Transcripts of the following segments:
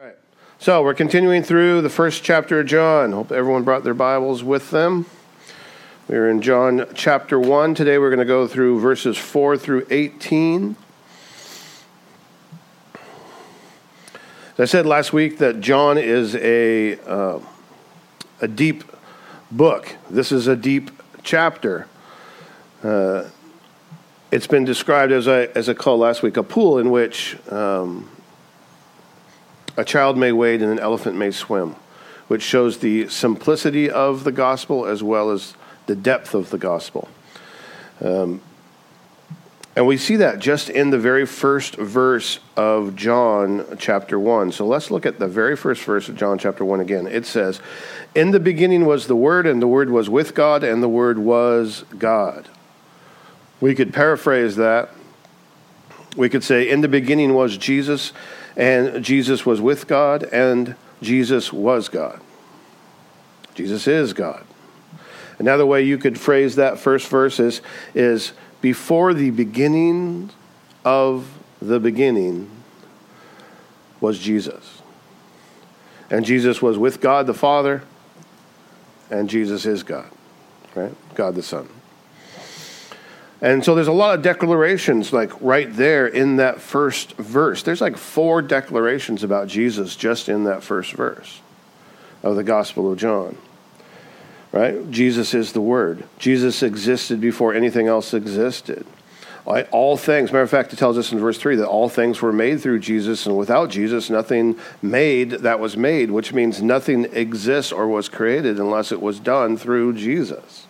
Right. So we're continuing through the first chapter of John. Hope everyone brought their Bibles with them. We're in John chapter 1. Today we're going to go through verses 4 through 18. As I said last week, that John is a, uh, a deep book. This is a deep chapter. Uh, it's been described, as I, as I called last week, a pool in which um, a child may wade and an elephant may swim, which shows the simplicity of the gospel as well as the depth of the gospel. Um, and we see that just in the very first verse of John chapter 1. So let's look at the very first verse of John chapter 1 again. It says, In the beginning was the Word, and the Word was with God, and the Word was God. We could paraphrase that. We could say, In the beginning was Jesus, and Jesus was with God, and Jesus was God. Jesus is God. Another way you could phrase that first verse is, is before the beginning of the beginning was Jesus. And Jesus was with God the Father, and Jesus is God, right? God the Son. And so there's a lot of declarations like right there in that first verse. There's like four declarations about Jesus just in that first verse of the Gospel of John. Right? Jesus is the Word. Jesus existed before anything else existed. All things, matter of fact, it tells us in verse 3 that all things were made through Jesus, and without Jesus, nothing made that was made, which means nothing exists or was created unless it was done through Jesus.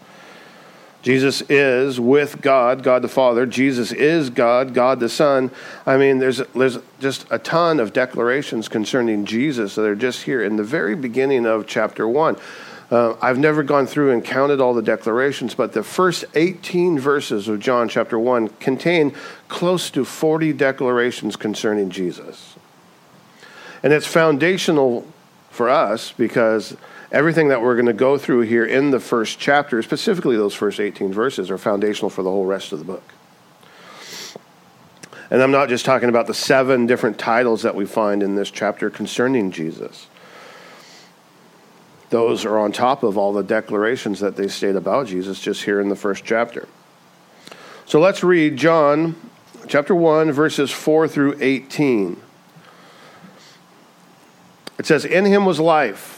Jesus is with God, God the Father. Jesus is God, God the Son. I mean, there's, there's just a ton of declarations concerning Jesus that are just here in the very beginning of chapter 1. Uh, I've never gone through and counted all the declarations, but the first 18 verses of John chapter 1 contain close to 40 declarations concerning Jesus. And it's foundational for us because everything that we're going to go through here in the first chapter, specifically those first 18 verses, are foundational for the whole rest of the book. And I'm not just talking about the seven different titles that we find in this chapter concerning Jesus. Those are on top of all the declarations that they state about Jesus just here in the first chapter. So let's read John chapter 1, verses 4 through 18. It says, In him was life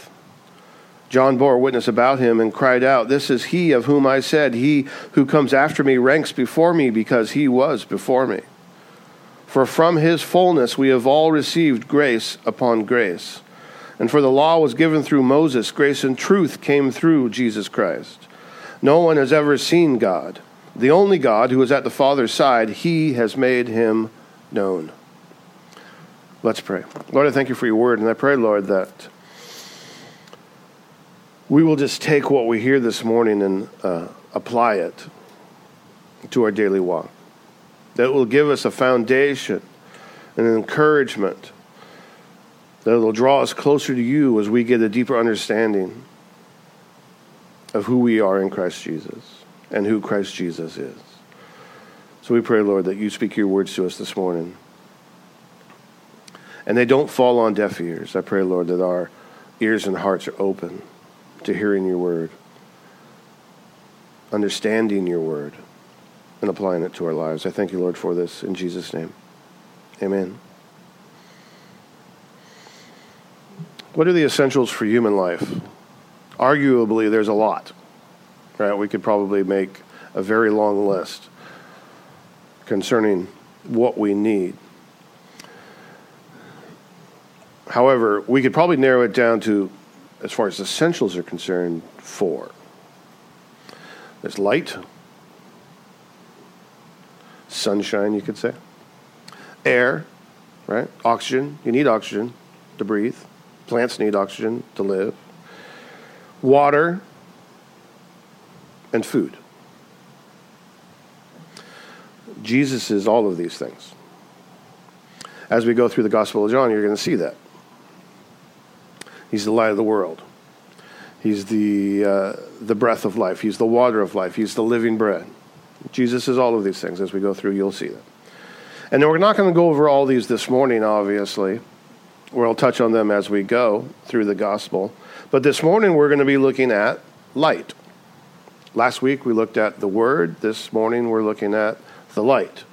John bore witness about him and cried out, This is he of whom I said, He who comes after me ranks before me because he was before me. For from his fullness we have all received grace upon grace. And for the law was given through Moses, grace and truth came through Jesus Christ. No one has ever seen God. The only God who is at the Father's side, he has made him known. Let's pray. Lord, I thank you for your word, and I pray, Lord, that we will just take what we hear this morning and uh, apply it to our daily walk. That will give us a foundation and an encouragement that will draw us closer to you as we get a deeper understanding of who we are in Christ Jesus and who Christ Jesus is. So we pray, Lord, that you speak your words to us this morning. And they don't fall on deaf ears. I pray, Lord, that our ears and hearts are open to hearing your word, understanding your word, and applying it to our lives. I thank you, Lord, for this in Jesus' name. Amen. What are the essentials for human life? Arguably, there's a lot. Right? We could probably make a very long list concerning what we need. However, we could probably narrow it down to, as far as essentials are concerned, four. There's light, sunshine, you could say, air, right? Oxygen. You need oxygen to breathe. Plants need oxygen to live. Water and food. Jesus is all of these things. As we go through the Gospel of John, you're going to see that. He's the light of the world. He's the, uh, the breath of life. He's the water of life. He's the living bread. Jesus is all of these things. As we go through, you'll see that. And we're not going to go over all these this morning, obviously. We'll touch on them as we go through the gospel. But this morning, we're going to be looking at light. Last week, we looked at the Word. This morning, we're looking at the light.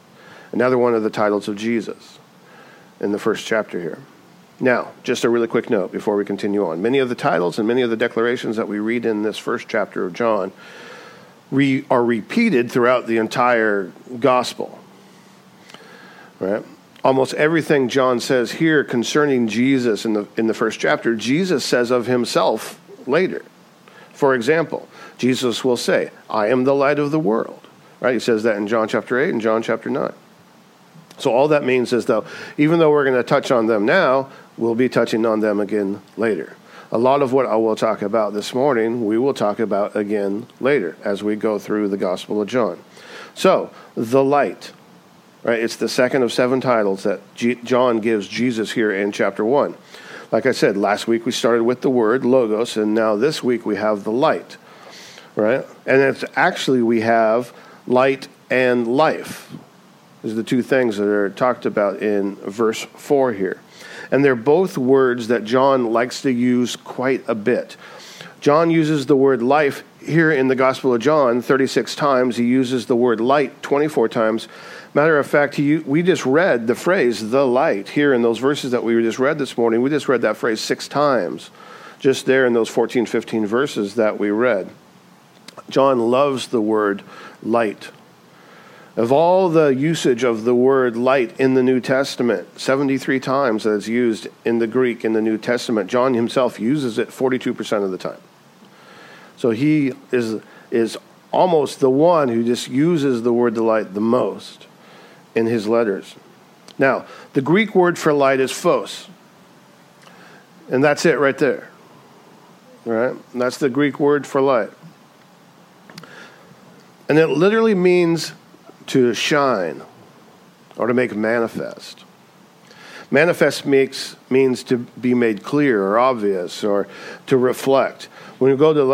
Another one of the titles of Jesus in the first chapter here. Now, just a really quick note before we continue on. Many of the titles and many of the declarations that we read in this first chapter of John re- are repeated throughout the entire gospel. Right? Almost everything John says here concerning Jesus in the, in the first chapter, Jesus says of himself later. For example, Jesus will say, I am the light of the world. Right? He says that in John chapter 8 and John chapter 9. So all that means is though, even though we're going to touch on them now, we'll be touching on them again later. A lot of what I will talk about this morning, we will talk about again later as we go through the Gospel of John. So, the light, right? It's the second of seven titles that G- John gives Jesus here in chapter 1. Like I said, last week we started with the word, logos, and now this week we have the light, right? And it's actually we have light and life. These are the two things that are talked about in verse 4 here. And they're both words that John likes to use quite a bit. John uses the word life here in the Gospel of John 36 times. He uses the word light 24 times. Matter of fact, he, we just read the phrase the light here in those verses that we just read this morning. We just read that phrase six times, just there in those 14, 15 verses that we read. John loves the word light. Of all the usage of the word light in the New Testament, 73 times that it's used in the Greek in the New Testament, John himself uses it 42% of the time. So he is, is almost the one who just uses the word light the most in his letters. Now, the Greek word for light is phos. And that's it right there. Right? And that's the Greek word for light. And it literally means to shine or to make manifest. Manifest makes, means to be made clear or obvious or to reflect. When you go to,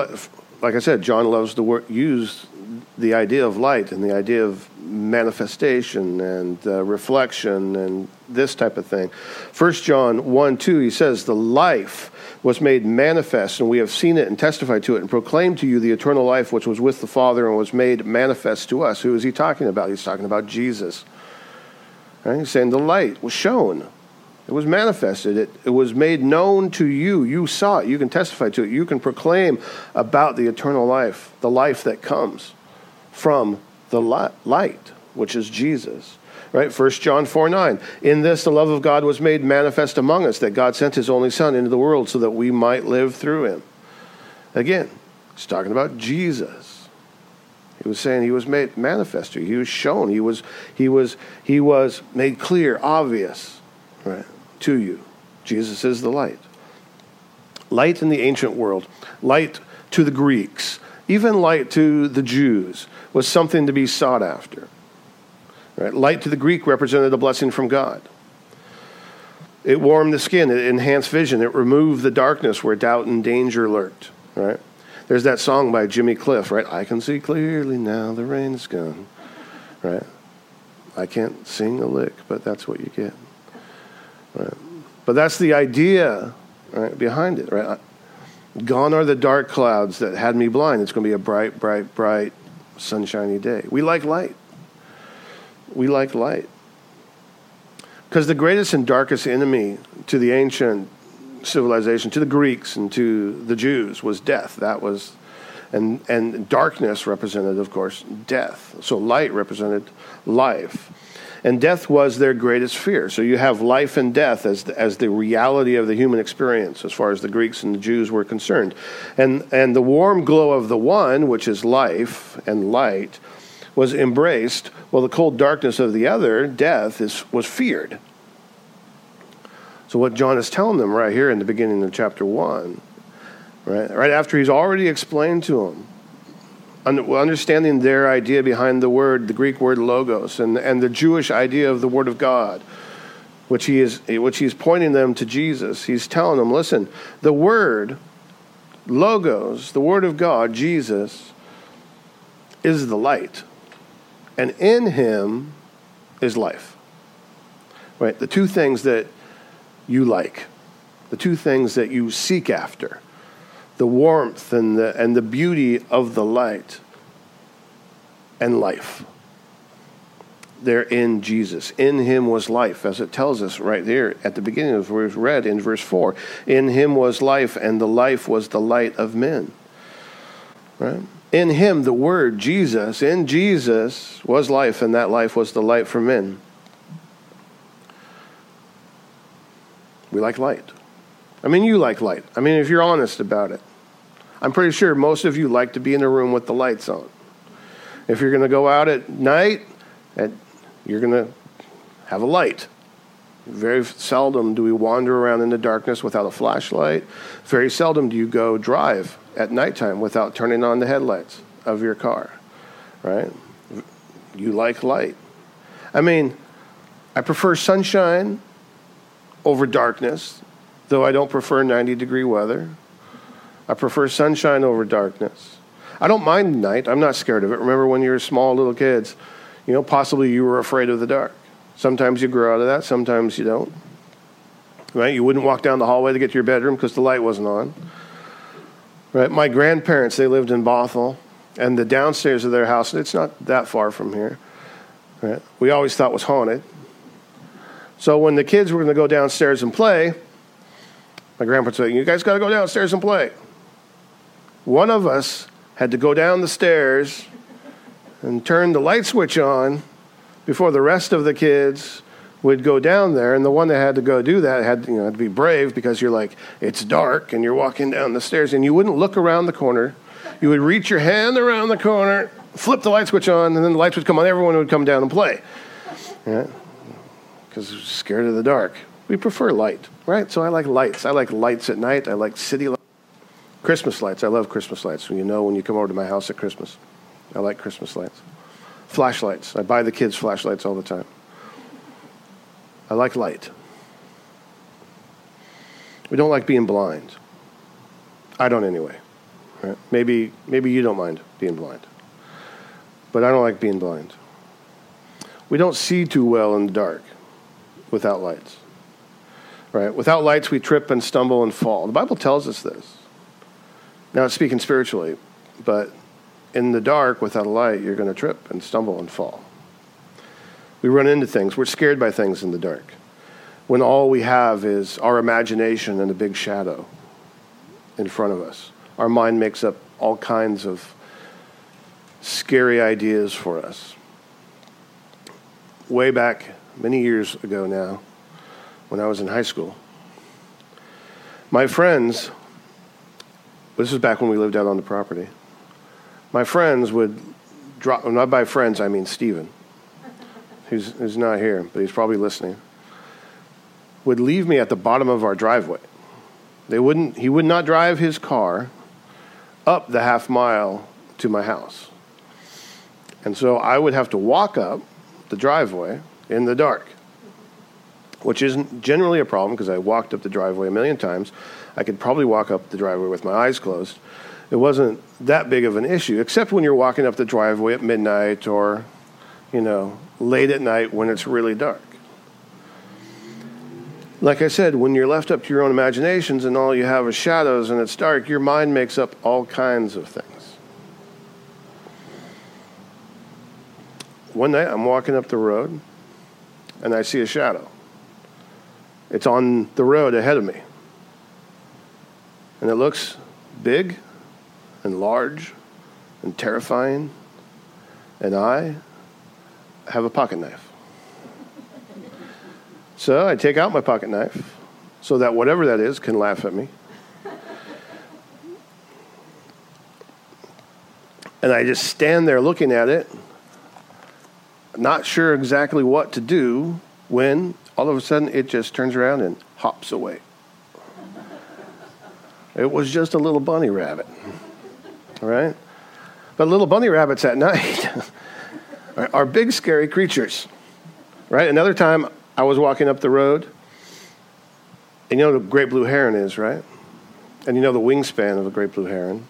like I said, John loves to use the idea of light and the idea of manifestation and uh, reflection and this type of thing. First John 1 2, he says, The life was made manifest, and we have seen it and testified to it and proclaimed to you the eternal life which was with the Father and was made manifest to us. Who is he talking about? He's talking about Jesus. Right? He's saying the light was shown. It was manifested. It, it was made known to you. You saw it. You can testify to it. You can proclaim about the eternal life, the life that comes from the light, which is Jesus. Right? 1 John 4 9. In this, the love of God was made manifest among us, that God sent his only Son into the world so that we might live through him. Again, he's talking about Jesus. He was saying he was made manifest. He was shown. He was, he was, he was made clear, obvious, right, to you. Jesus is the light. Light in the ancient world, light to the Greeks, even light to the Jews, was something to be sought after. Right? Light to the Greek represented a blessing from God. It warmed the skin, it enhanced vision, it removed the darkness where doubt and danger lurked. Right? There's that song by Jimmy Cliff, right? I can see clearly now the rain's gone. Right? I can't sing a lick, but that's what you get. Right? But that's the idea right, behind it, right? Gone are the dark clouds that had me blind. It's going to be a bright, bright, bright, sunshiny day. We like light we like light. Because the greatest and darkest enemy to the ancient civilization, to the Greeks and to the Jews, was death. That was, And, and darkness represented, of course, death. So light represented life. And death was their greatest fear. So you have life and death as the, as the reality of the human experience, as far as the Greeks and the Jews were concerned. And, and the warm glow of the one, which is life and light, was embraced, while the cold darkness of the other, death, is, was feared. So, what John is telling them right here in the beginning of chapter 1, right, right after he's already explained to them, understanding their idea behind the word, the Greek word logos, and, and the Jewish idea of the Word of God, which he is which he's pointing them to Jesus. He's telling them, listen, the word, logos, the Word of God, Jesus, is the light and in him is life. Right? The two things that you like, the two things that you seek after, the warmth and the, and the beauty of the light and life. They're in Jesus. In him was life, as it tells us right there at the beginning of verse read in verse 4. In him was life, and the life was the light of men. Right? In him, the Word, Jesus, in Jesus was life, and that life was the light for men. We like light. I mean, you like light. I mean, if you're honest about it. I'm pretty sure most of you like to be in a room with the lights on. If you're going to go out at night, you're going to have a light. Very seldom do we wander around in the darkness without a flashlight. Very seldom do you go drive at nighttime without turning on the headlights of your car, right? You like light. I mean, I prefer sunshine over darkness, though I don't prefer 90 degree weather. I prefer sunshine over darkness. I don't mind night. I'm not scared of it. Remember when you were small little kids, you know, possibly you were afraid of the dark. Sometimes you grow out of that, sometimes you don't. Right? You wouldn't walk down the hallway to get to your bedroom because the light wasn't on. Right? My grandparents, they lived in Bothell, and the downstairs of their house, it's not that far from here. Right? We always thought was haunted. So when the kids were going to go downstairs and play, my grandpa said, "You guys got to go downstairs and play." One of us had to go down the stairs and turn the light switch on before the rest of the kids would go down there, and the one that had to go do that had you know to be brave because you're like it's dark and you're walking down the stairs, and you wouldn't look around the corner. You would reach your hand around the corner, flip the light switch on, and then the lights would come on. Everyone would come down and play. Yeah, because scared of the dark. We prefer light, right? So I like lights. I like lights at night. I like city lights. Christmas lights. I love Christmas lights. You know when you come over to my house at Christmas. I like Christmas lights. Flashlights. I buy the kids flashlights all the time. I like light. We don't like being blind. I don't anyway. Right? Maybe, maybe you don't mind being blind. But I don't like being blind. We don't see too well in the dark without lights. Right? Without lights, we trip and stumble and fall. The Bible tells us this. Now, it's speaking spiritually, but in the dark, without a light, you're going to trip and stumble and fall. We run into things. We're scared by things in the dark when all we have is our imagination and a big shadow in front of us. Our mind makes up all kinds of scary ideas for us. Way back, many years ago now, when I was in high school, my friends, this was back when we lived out on the property, my friends would drop, not by friends, I mean Stephen who's, who's not here, but he's probably listening, would leave me at the bottom of our driveway. They wouldn't, he would not drive his car up the half mile to my house. And so I would have to walk up the driveway in the dark, which isn't generally a problem because I walked up the driveway a million times. I could probably walk up the driveway with my eyes closed. It wasn't that big of an issue, except when you're walking up the driveway at midnight or, you know, late at night when it's really dark. Like I said, when you're left up to your own imaginations and all you have is shadows and it's dark, your mind makes up all kinds of things. One night I'm walking up the road and I see a shadow. It's on the road ahead of me. And it looks big and large and terrifying, and I have a pocket knife. So I take out my pocket knife so that whatever that is can laugh at me. And I just stand there looking at it, not sure exactly what to do, when all of a sudden it just turns around and hops away. It was just a little bunny rabbit, right? But little bunny rabbits at night are big, scary creatures, right? Another time I was walking up the road, and you know what a great blue heron is, right? And you know the wingspan of a great blue heron.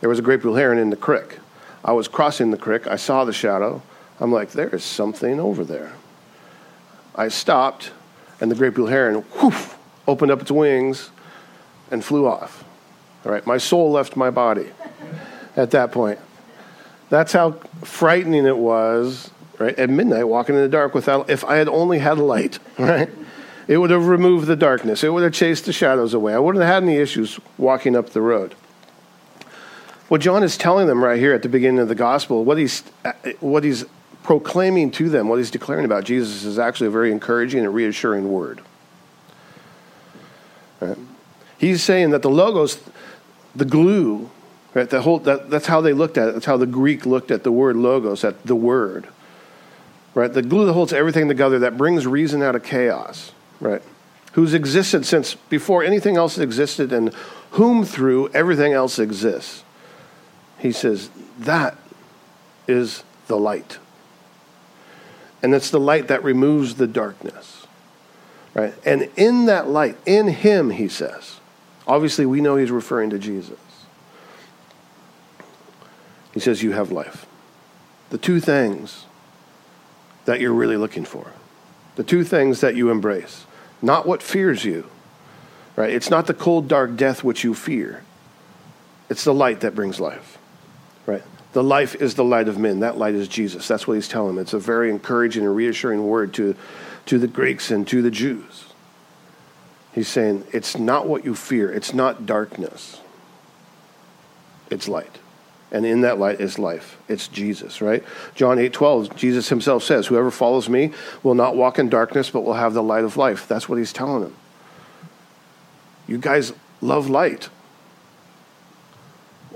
There was a great blue heron in the creek. I was crossing the creek. I saw the shadow. I'm like, there is something over there. I stopped, and the great blue heron whoosh, opened up its wings and flew off. All right, my soul left my body at that point. That's how frightening it was, right? At midnight, walking in the dark without, if I had only had a light, right? It would have removed the darkness. It would have chased the shadows away. I wouldn't have had any issues walking up the road. What John is telling them right here at the beginning of the gospel, what he's, what he's proclaiming to them, what he's declaring about Jesus, is actually a very encouraging and reassuring word. Right? He's saying that the logos, the glue, right, the whole, that, that's how they looked at it. That's how the Greek looked at the word logos, at the word. Right? The glue that holds everything together, that brings reason out of chaos. Right? Who's existed since before anything else existed and whom through everything else exists. He says, that is the light. And it's the light that removes the darkness. Right? And in that light, in him, he says, obviously we know he's referring to Jesus. He says, You have life. The two things that you're really looking for, the two things that you embrace, not what fears you, right? It's not the cold, dark death which you fear, it's the light that brings life. Right? The life is the light of men. That light is Jesus. That's what he's telling them. It's a very encouraging and reassuring word to, to the Greeks and to the Jews. He's saying it's not what you fear, it's not darkness, it's light. And in that light is life. It's Jesus, right? John 8 12, Jesus himself says, Whoever follows me will not walk in darkness, but will have the light of life. That's what he's telling them. You guys love light.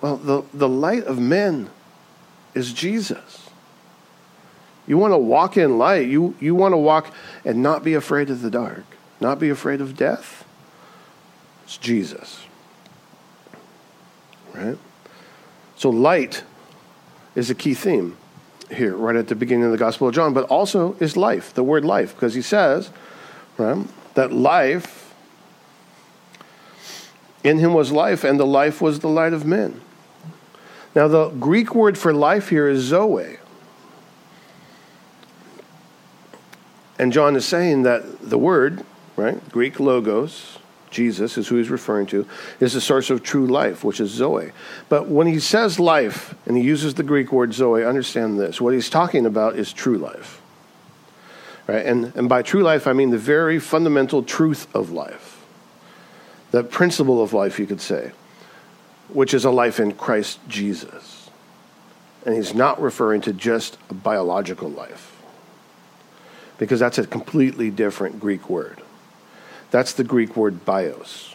Well, the, the light of men is Jesus. You want to walk in light. You, you want to walk and not be afraid of the dark, not be afraid of death. It's Jesus. Right? So, light is a key theme here, right at the beginning of the Gospel of John, but also is life, the word life, because he says right, that life, in him was life, and the life was the light of men. Now, the Greek word for life here is zoe. And John is saying that the word, right, Greek logos, Jesus is who he's referring to, is the source of true life, which is Zoe. But when he says life, and he uses the Greek word Zoe, understand this. What he's talking about is true life. Right? And, and by true life, I mean the very fundamental truth of life, the principle of life, you could say which is a life in Christ Jesus. And he's not referring to just a biological life, because that's a completely different Greek word. That's the Greek word bios.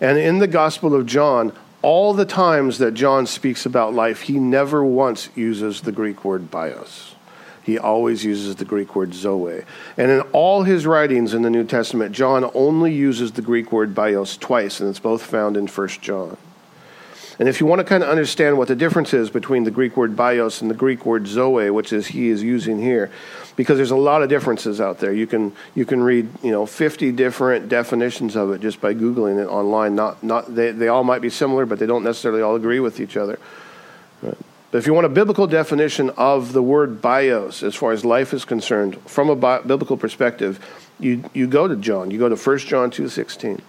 And in the Gospel of John, all the times that John speaks about life, he never once uses the Greek word bios. He always uses the Greek word zoe. And in all his writings in the New Testament, John only uses the Greek word bios twice, and it's both found in 1 John. And if you want to kind of understand what the difference is between the Greek word bios and the Greek word zoe, which is he is using here, because there's a lot of differences out there. You can you can read you know 50 different definitions of it just by googling it online. Not not they, they all might be similar, but they don't necessarily all agree with each other. Right. But if you want a biblical definition of the word bios as far as life is concerned from a bi- biblical perspective, you you go to John. You go to 1 John 2:16.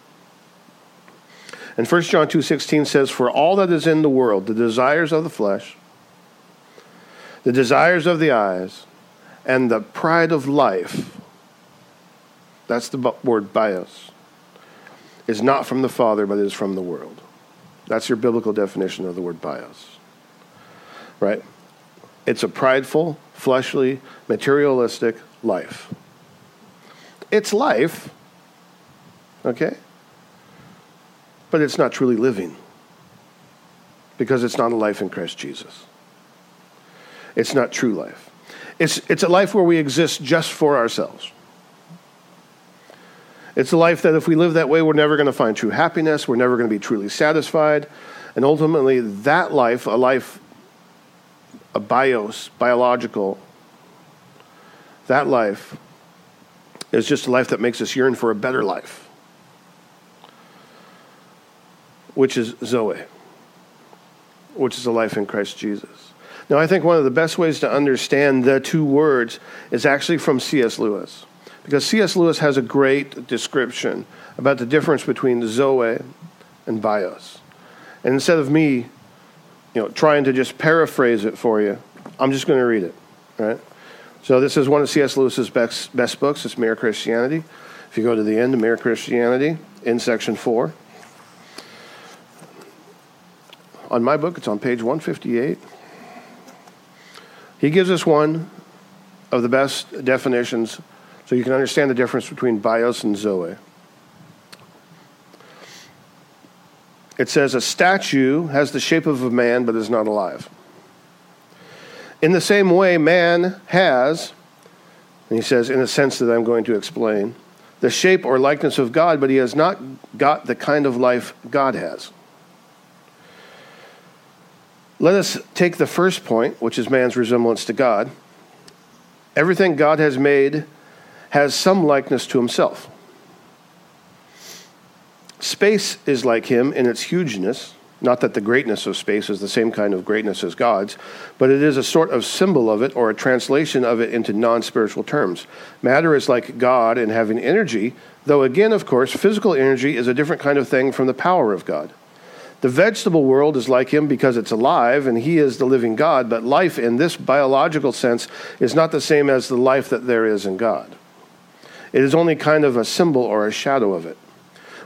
And 1 John 2:16 says for all that is in the world the desires of the flesh the desires of the eyes and the pride of life that's the word bios is not from the father but is from the world That's your biblical definition of the word bios. Right? It's a prideful, fleshly, materialistic life. It's life, okay? But it's not truly living because it's not a life in Christ Jesus. It's not true life. It's, it's a life where we exist just for ourselves. It's a life that if we live that way, we're never going to find true happiness. We're never going to be truly satisfied. And ultimately, that life, a life, a bios, biological, that life is just a life that makes us yearn for a better life, which is Zoe, which is a life in Christ Jesus. Now, I think one of the best ways to understand the two words is actually from C.S. Lewis, because C.S. Lewis has a great description about the difference between Zoe and Bios. And instead of me, you know, trying to just paraphrase it for you, I'm just going to read it, right? So this is one of C.S. Lewis's best, best books. It's Mere Christianity. If you go to the end of Mere Christianity, in section four, on my book, it's on page 158. He gives us one of the best definitions so you can understand the difference between bios and zoe. It says, A statue has the shape of a man but is not alive. In the same way, man has, and he says, in a sense that I'm going to explain, the shape or likeness of God, but he has not got the kind of life God has. Let us take the first point, which is man's resemblance to God. Everything God has made has some likeness to himself. Space is like him in its hugeness. Not that the greatness of space is the same kind of greatness as God's, but it is a sort of symbol of it or a translation of it into non spiritual terms. Matter is like God in having energy, though, again, of course, physical energy is a different kind of thing from the power of God. The vegetable world is like him because it's alive and he is the living God, but life in this biological sense is not the same as the life that there is in God. It is only kind of a symbol or a shadow of it.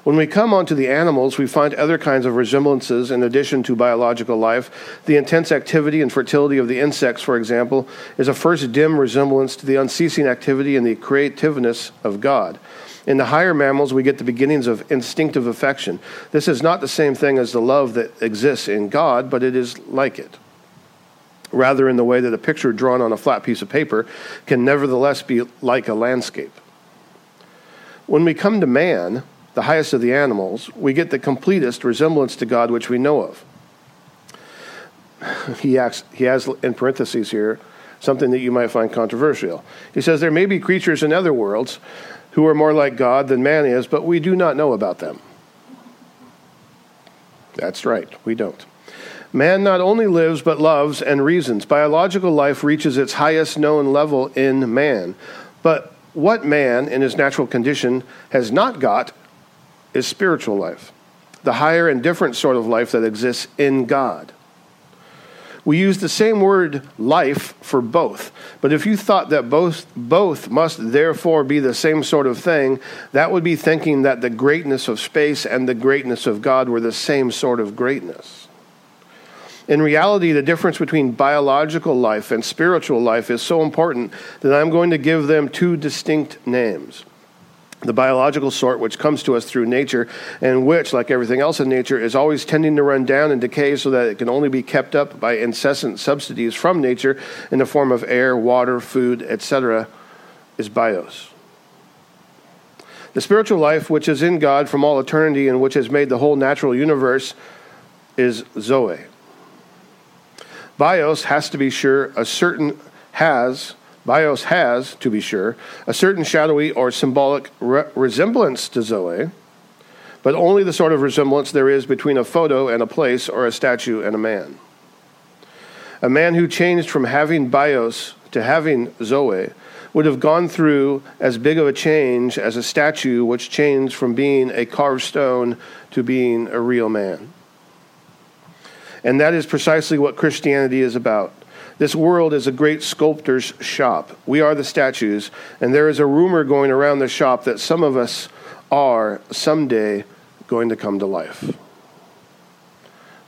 When we come onto the animals, we find other kinds of resemblances in addition to biological life. The intense activity and fertility of the insects, for example, is a first dim resemblance to the unceasing activity and the creativeness of God. In the higher mammals, we get the beginnings of instinctive affection. This is not the same thing as the love that exists in God, but it is like it. Rather, in the way that a picture drawn on a flat piece of paper can nevertheless be like a landscape. When we come to man, the highest of the animals, we get the completest resemblance to God which we know of. He, acts, he has in parentheses here something that you might find controversial. He says, There may be creatures in other worlds who are more like God than man is, but we do not know about them. That's right, we don't. Man not only lives, but loves and reasons. Biological life reaches its highest known level in man. But what man, in his natural condition, has not got is spiritual life, the higher and different sort of life that exists in God. We use the same word life for both. But if you thought that both, both must therefore be the same sort of thing, that would be thinking that the greatness of space and the greatness of God were the same sort of greatness. In reality, the difference between biological life and spiritual life is so important that I'm going to give them two distinct names the biological sort, which comes to us through nature, and which, like everything else in nature, is always tending to run down and decay so that it can only be kept up by incessant subsidies from nature in the form of air, water, food, etc., is bios. The spiritual life, which is in God from all eternity and which has made the whole natural universe, is Zoe. Bios has to be sure a certain has Bios has, to be sure, a certain shadowy or symbolic re- resemblance to Zoe, but only the sort of resemblance there is between a photo and a place or a statue and a man. A man who changed from having Bios to having Zoe would have gone through as big of a change as a statue which changed from being a carved stone to being a real man. And that is precisely what Christianity is about. This world is a great sculptor's shop. We are the statues, and there is a rumor going around the shop that some of us are someday going to come to life.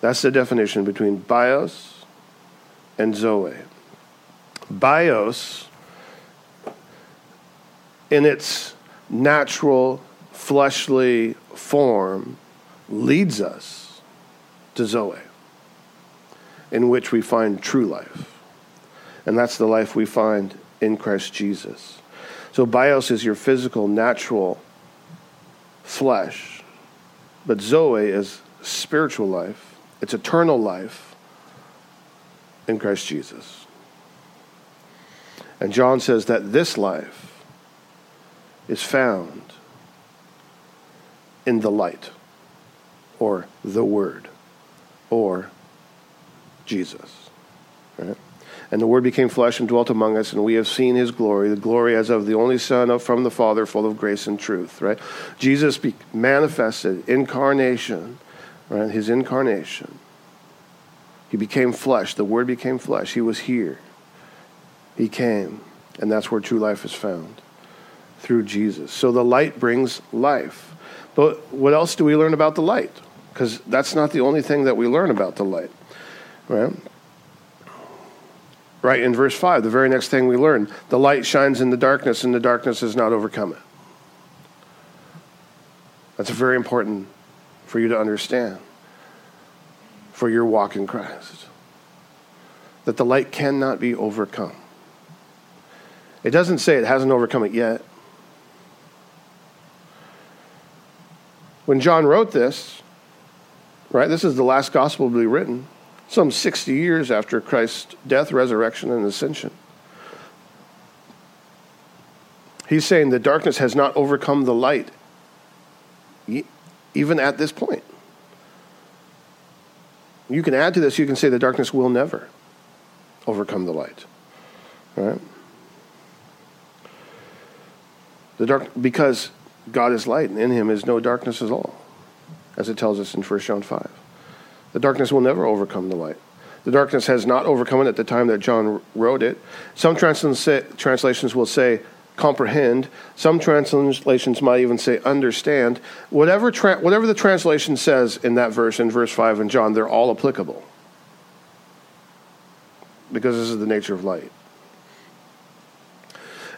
That's the definition between bios and zoe. Bios, in its natural, fleshly form, leads us to zoe, in which we find true life. And that's the life we find in Christ Jesus. So, bios is your physical, natural flesh, but Zoe is spiritual life, it's eternal life in Christ Jesus. And John says that this life is found in the light, or the Word, or Jesus. Right? And the Word became flesh and dwelt among us, and we have seen his glory, the glory as of the only Son from the Father, full of grace and truth, right? Jesus manifested, incarnation, right? His incarnation. He became flesh. The Word became flesh. He was here. He came. And that's where true life is found through Jesus. So the light brings life. But what else do we learn about the light? Because that's not the only thing that we learn about the light, right? Right in verse 5, the very next thing we learn the light shines in the darkness, and the darkness has not overcome it. That's very important for you to understand for your walk in Christ. That the light cannot be overcome. It doesn't say it hasn't overcome it yet. When John wrote this, right, this is the last gospel to be written some 60 years after Christ's death, resurrection, and ascension. He's saying the darkness has not overcome the light, even at this point. You can add to this, you can say the darkness will never overcome the light. Right? The dark because God is light and in him is no darkness at all, as it tells us in 1 John 5. The darkness will never overcome the light. The darkness has not overcome it at the time that John wrote it. Some translations will say comprehend. Some translations might even say understand. Whatever, tra- whatever the translation says in that verse, in verse 5 in John, they're all applicable. Because this is the nature of light.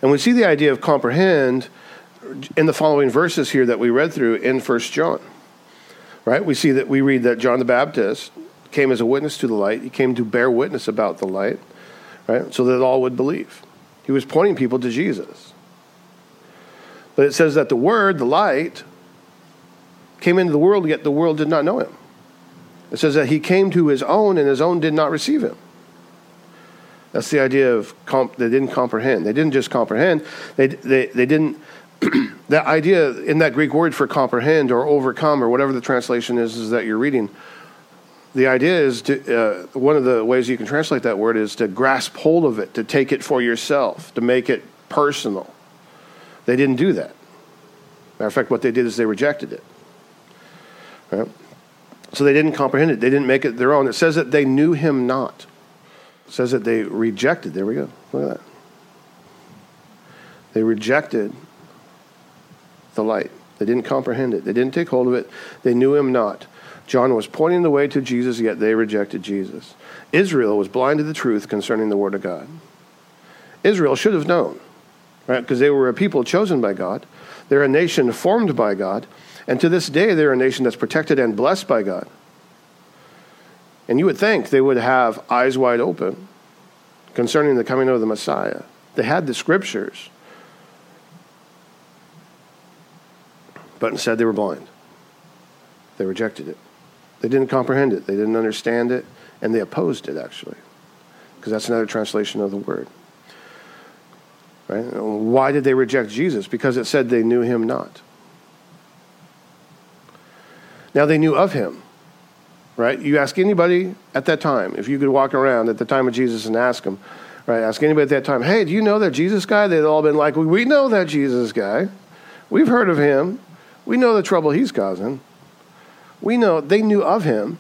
And we see the idea of comprehend in the following verses here that we read through in First John right? We see that we read that John the Baptist came as a witness to the light. He came to bear witness about the light, right? So that all would believe. He was pointing people to Jesus. But it says that the Word, the light, came into the world, yet the world did not know him. It says that he came to his own, and his own did not receive him. That's the idea of comp- they didn't comprehend. They didn't just comprehend, they, they, they didn't that idea in that Greek word for comprehend or overcome or whatever the translation is, is that you're reading, the idea is to, uh, one of the ways you can translate that word is to grasp hold of it, to take it for yourself, to make it personal. They didn't do that. Matter of fact, what they did is they rejected it. Right? So they didn't comprehend it. They didn't make it their own. It says that they knew him not. It says that they rejected. There we go. Look at that. They rejected the light. They didn't comprehend it. They didn't take hold of it. They knew him not. John was pointing the way to Jesus, yet they rejected Jesus. Israel was blind to the truth concerning the Word of God. Israel should have known, right? Because they were a people chosen by God. They're a nation formed by God. And to this day, they're a nation that's protected and blessed by God. And you would think they would have eyes wide open concerning the coming of the Messiah. They had the scriptures. But instead, they were blind. They rejected it. They didn't comprehend it. They didn't understand it. And they opposed it, actually. Because that's another translation of the word. Right? Why did they reject Jesus? Because it said they knew him not. Now they knew of him. Right? You ask anybody at that time, if you could walk around at the time of Jesus and ask them, right? Ask anybody at that time, hey, do you know that Jesus guy? They'd all been like, we know that Jesus guy. We've heard of him. We know the trouble he's causing. We know they knew of him,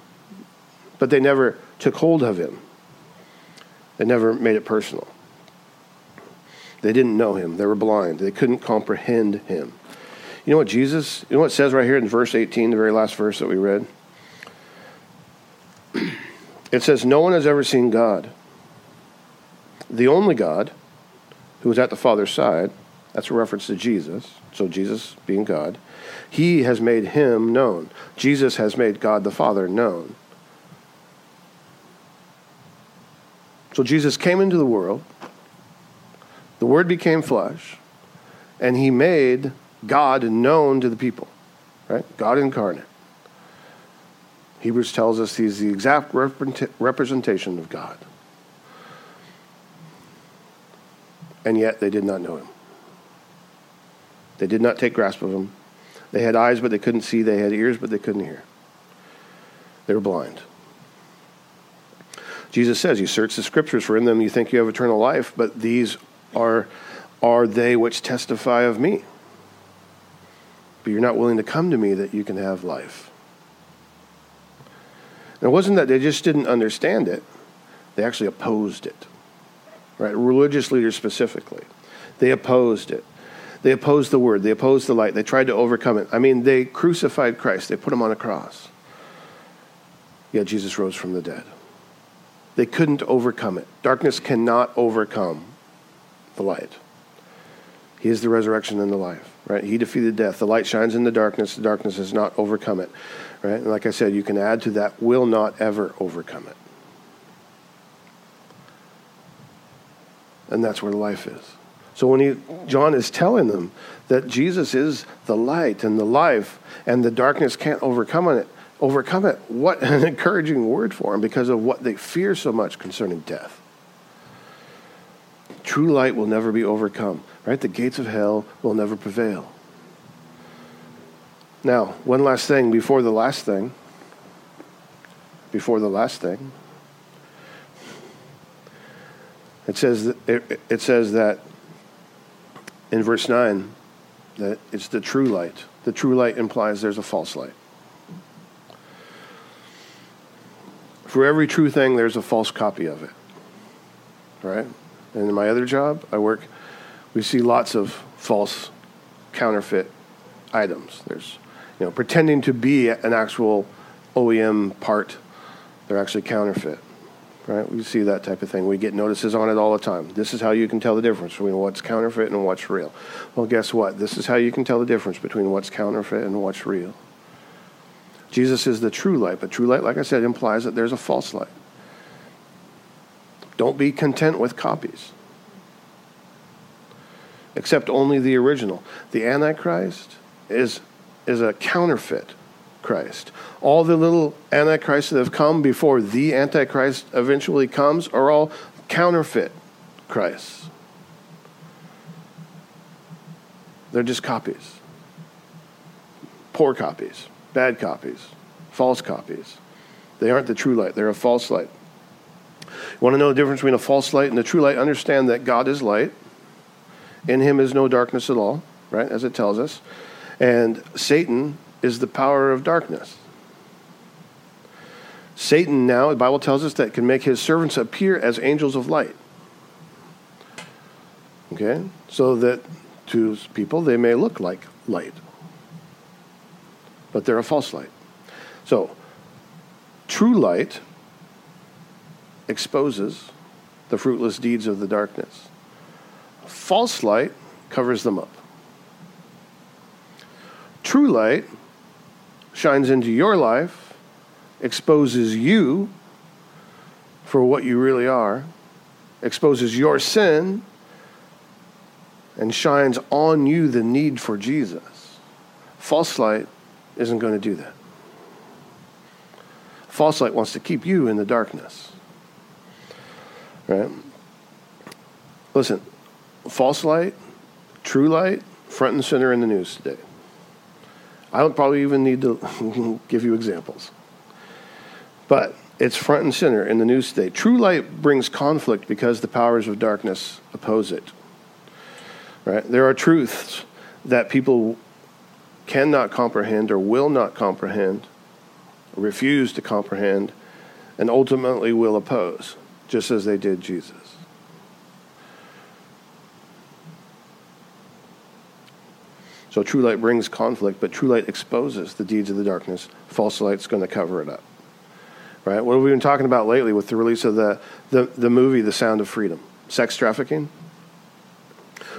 but they never took hold of him. They never made it personal. They didn't know him. They were blind. They couldn't comprehend him. You know what Jesus, you know what it says right here in verse 18, the very last verse that we read? It says, No one has ever seen God. The only God who is at the Father's side, that's a reference to Jesus, so Jesus being God, he has made him known. Jesus has made God the Father known. So Jesus came into the world, the Word became flesh, and he made God known to the people, right? God incarnate. Hebrews tells us he's the exact representation of God. And yet they did not know him. They did not take grasp of him. They had eyes, but they couldn't see. They had ears, but they couldn't hear. They were blind. Jesus says, You search the scriptures, for in them you think you have eternal life, but these are, are they which testify of me. But you're not willing to come to me that you can have life. And it wasn't that they just didn't understand it, they actually opposed it. Right? Religious leaders specifically. They opposed it. They opposed the word. They opposed the light. They tried to overcome it. I mean, they crucified Christ. They put him on a cross. Yet Jesus rose from the dead. They couldn't overcome it. Darkness cannot overcome the light. He is the resurrection and the life, right? He defeated death. The light shines in the darkness. The darkness has not overcome it, right? And like I said, you can add to that, will not ever overcome it. And that's where life is. So when he, John is telling them that Jesus is the light and the life, and the darkness can't overcome it, overcome it. What an encouraging word for them because of what they fear so much concerning death. True light will never be overcome, right? The gates of hell will never prevail. Now, one last thing before the last thing. Before the last thing. It says that, it, it says that in verse 9 that it's the true light. The true light implies there's a false light. For every true thing, there's a false copy of it. Right? And in my other job, I work, we see lots of false counterfeit items. There's, you know, pretending to be an actual OEM part, they're actually counterfeit. Right? We see that type of thing. We get notices on it all the time. This is how you can tell the difference between what's counterfeit and what's real. Well, guess what? This is how you can tell the difference between what's counterfeit and what's real. Jesus is the true light, but true light, like I said, implies that there's a false light. Don't be content with copies. Accept only the original. The Antichrist is, is a counterfeit Christ. All the little Antichrists that have come before the Antichrist eventually comes are all counterfeit Christs. They're just copies, poor copies bad copies, false copies. They aren't the true light, they're a false light. You want to know the difference between a false light and the true light? Understand that God is light. In him is no darkness at all, right? As it tells us. And Satan is the power of darkness. Satan now, the Bible tells us that can make his servants appear as angels of light. Okay? So that to people they may look like light but they're a false light. So, true light exposes the fruitless deeds of the darkness. False light covers them up. True light shines into your life, exposes you for what you really are, exposes your sin, and shines on you the need for Jesus. False light isn't going to do that. False light wants to keep you in the darkness. Right? Listen, false light, true light, front and center in the news today. I don't probably even need to give you examples. But it's front and center in the news today. True light brings conflict because the powers of darkness oppose it. Right? There are truths that people cannot comprehend or will not comprehend, refuse to comprehend, and ultimately will oppose, just as they did Jesus. So true light brings conflict, but true light exposes the deeds of the darkness. False light's going to cover it up. right? What have we been talking about lately with the release of the, the, the movie The Sound of Freedom? Sex trafficking?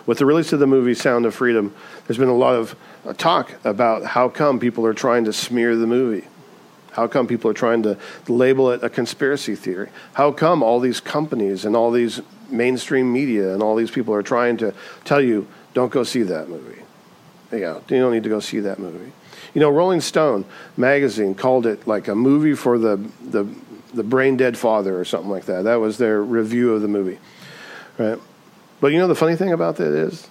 With the release of the movie Sound of Freedom, there's been a lot of talk about how come people are trying to smear the movie. How come people are trying to label it a conspiracy theory? How come all these companies and all these mainstream media and all these people are trying to tell you, don't go see that movie? Yeah, you don't need to go see that movie. You know, Rolling Stone magazine called it like a movie for the, the, the brain dead father or something like that. That was their review of the movie. Right? But you know the funny thing about that is,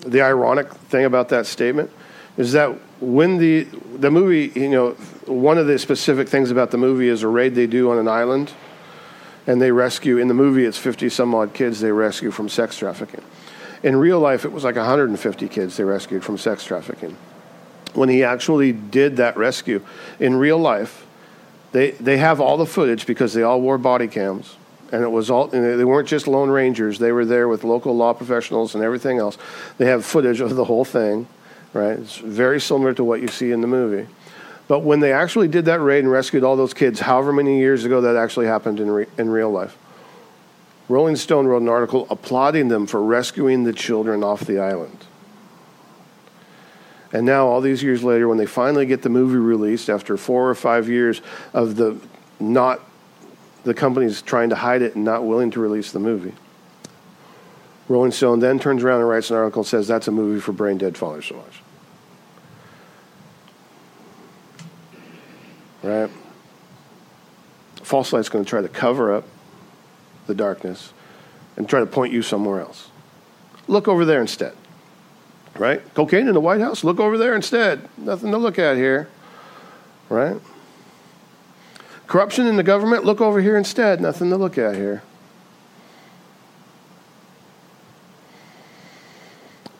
the ironic thing about that statement is that when the the movie, you know, one of the specific things about the movie is a raid they do on an island, and they rescue. In the movie, it's fifty some odd kids they rescue from sex trafficking. In real life, it was like 150 kids they rescued from sex trafficking. When he actually did that rescue in real life, they they have all the footage because they all wore body cams and it was all they weren't just lone rangers they were there with local law professionals and everything else they have footage of the whole thing right? It's very similar to what you see in the movie. But when they actually did that raid and rescued all those kids, however many years ago that actually happened in, re- in real life, Rolling Stone wrote an article applauding them for rescuing the children off the island. And now, all these years later, when they finally get the movie released after four or five years of the not the companies trying to hide it and not willing to release the movie, Rolling Stone then turns around and writes an article and says that's a movie for brain dead fathers to watch. Right? False light's going to try to cover up the darkness and try to point you somewhere else. Look over there instead. Right? Cocaine in the White House? Look over there instead. Nothing to look at here. Right? Corruption in the government? Look over here instead. Nothing to look at here.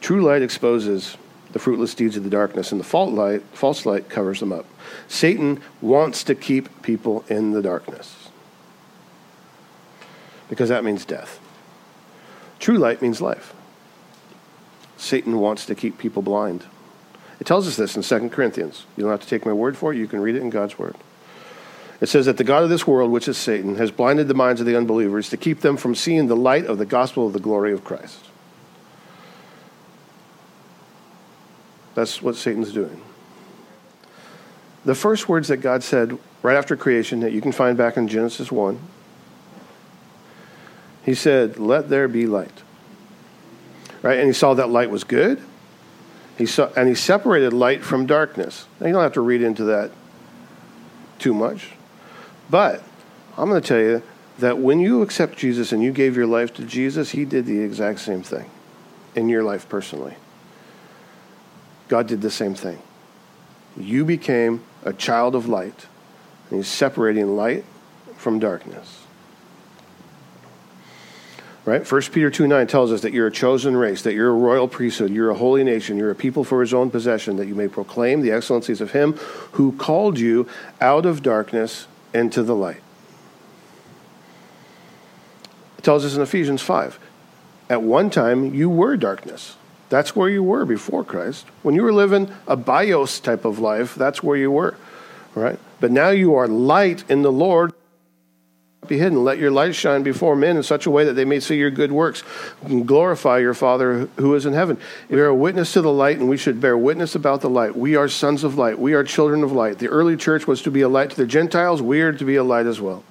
True light exposes the fruitless deeds of the darkness, and the false light, false light covers them up. Satan wants to keep people in the darkness because that means death. True light means life. Satan wants to keep people blind. It tells us this in 2 Corinthians. You don't have to take my word for it, you can read it in God's word. It says that the God of this world, which is Satan, has blinded the minds of the unbelievers to keep them from seeing the light of the gospel of the glory of Christ. That's what Satan's doing. The first words that God said right after creation that you can find back in Genesis 1, he said, Let there be light. Right? And he saw that light was good. He saw, and he separated light from darkness. Now, you don't have to read into that too much. But I'm going to tell you that when you accept Jesus and you gave your life to Jesus, he did the exact same thing in your life personally. God did the same thing. You became a child of light, and He's separating light from darkness. Right? 1 Peter 2 9 tells us that you're a chosen race, that you're a royal priesthood, you're a holy nation, you're a people for his own possession, that you may proclaim the excellencies of him who called you out of darkness into the light. It tells us in Ephesians 5 at one time you were darkness that's where you were before Christ. When you were living a bios type of life, that's where you were, right? But now you are light in the Lord. Be hidden. Let your light shine before men in such a way that they may see your good works and glorify your Father who is in heaven. We are a witness to the light, and we should bear witness about the light. We are sons of light. We are children of light. The early church was to be a light to the Gentiles. We are to be a light as well.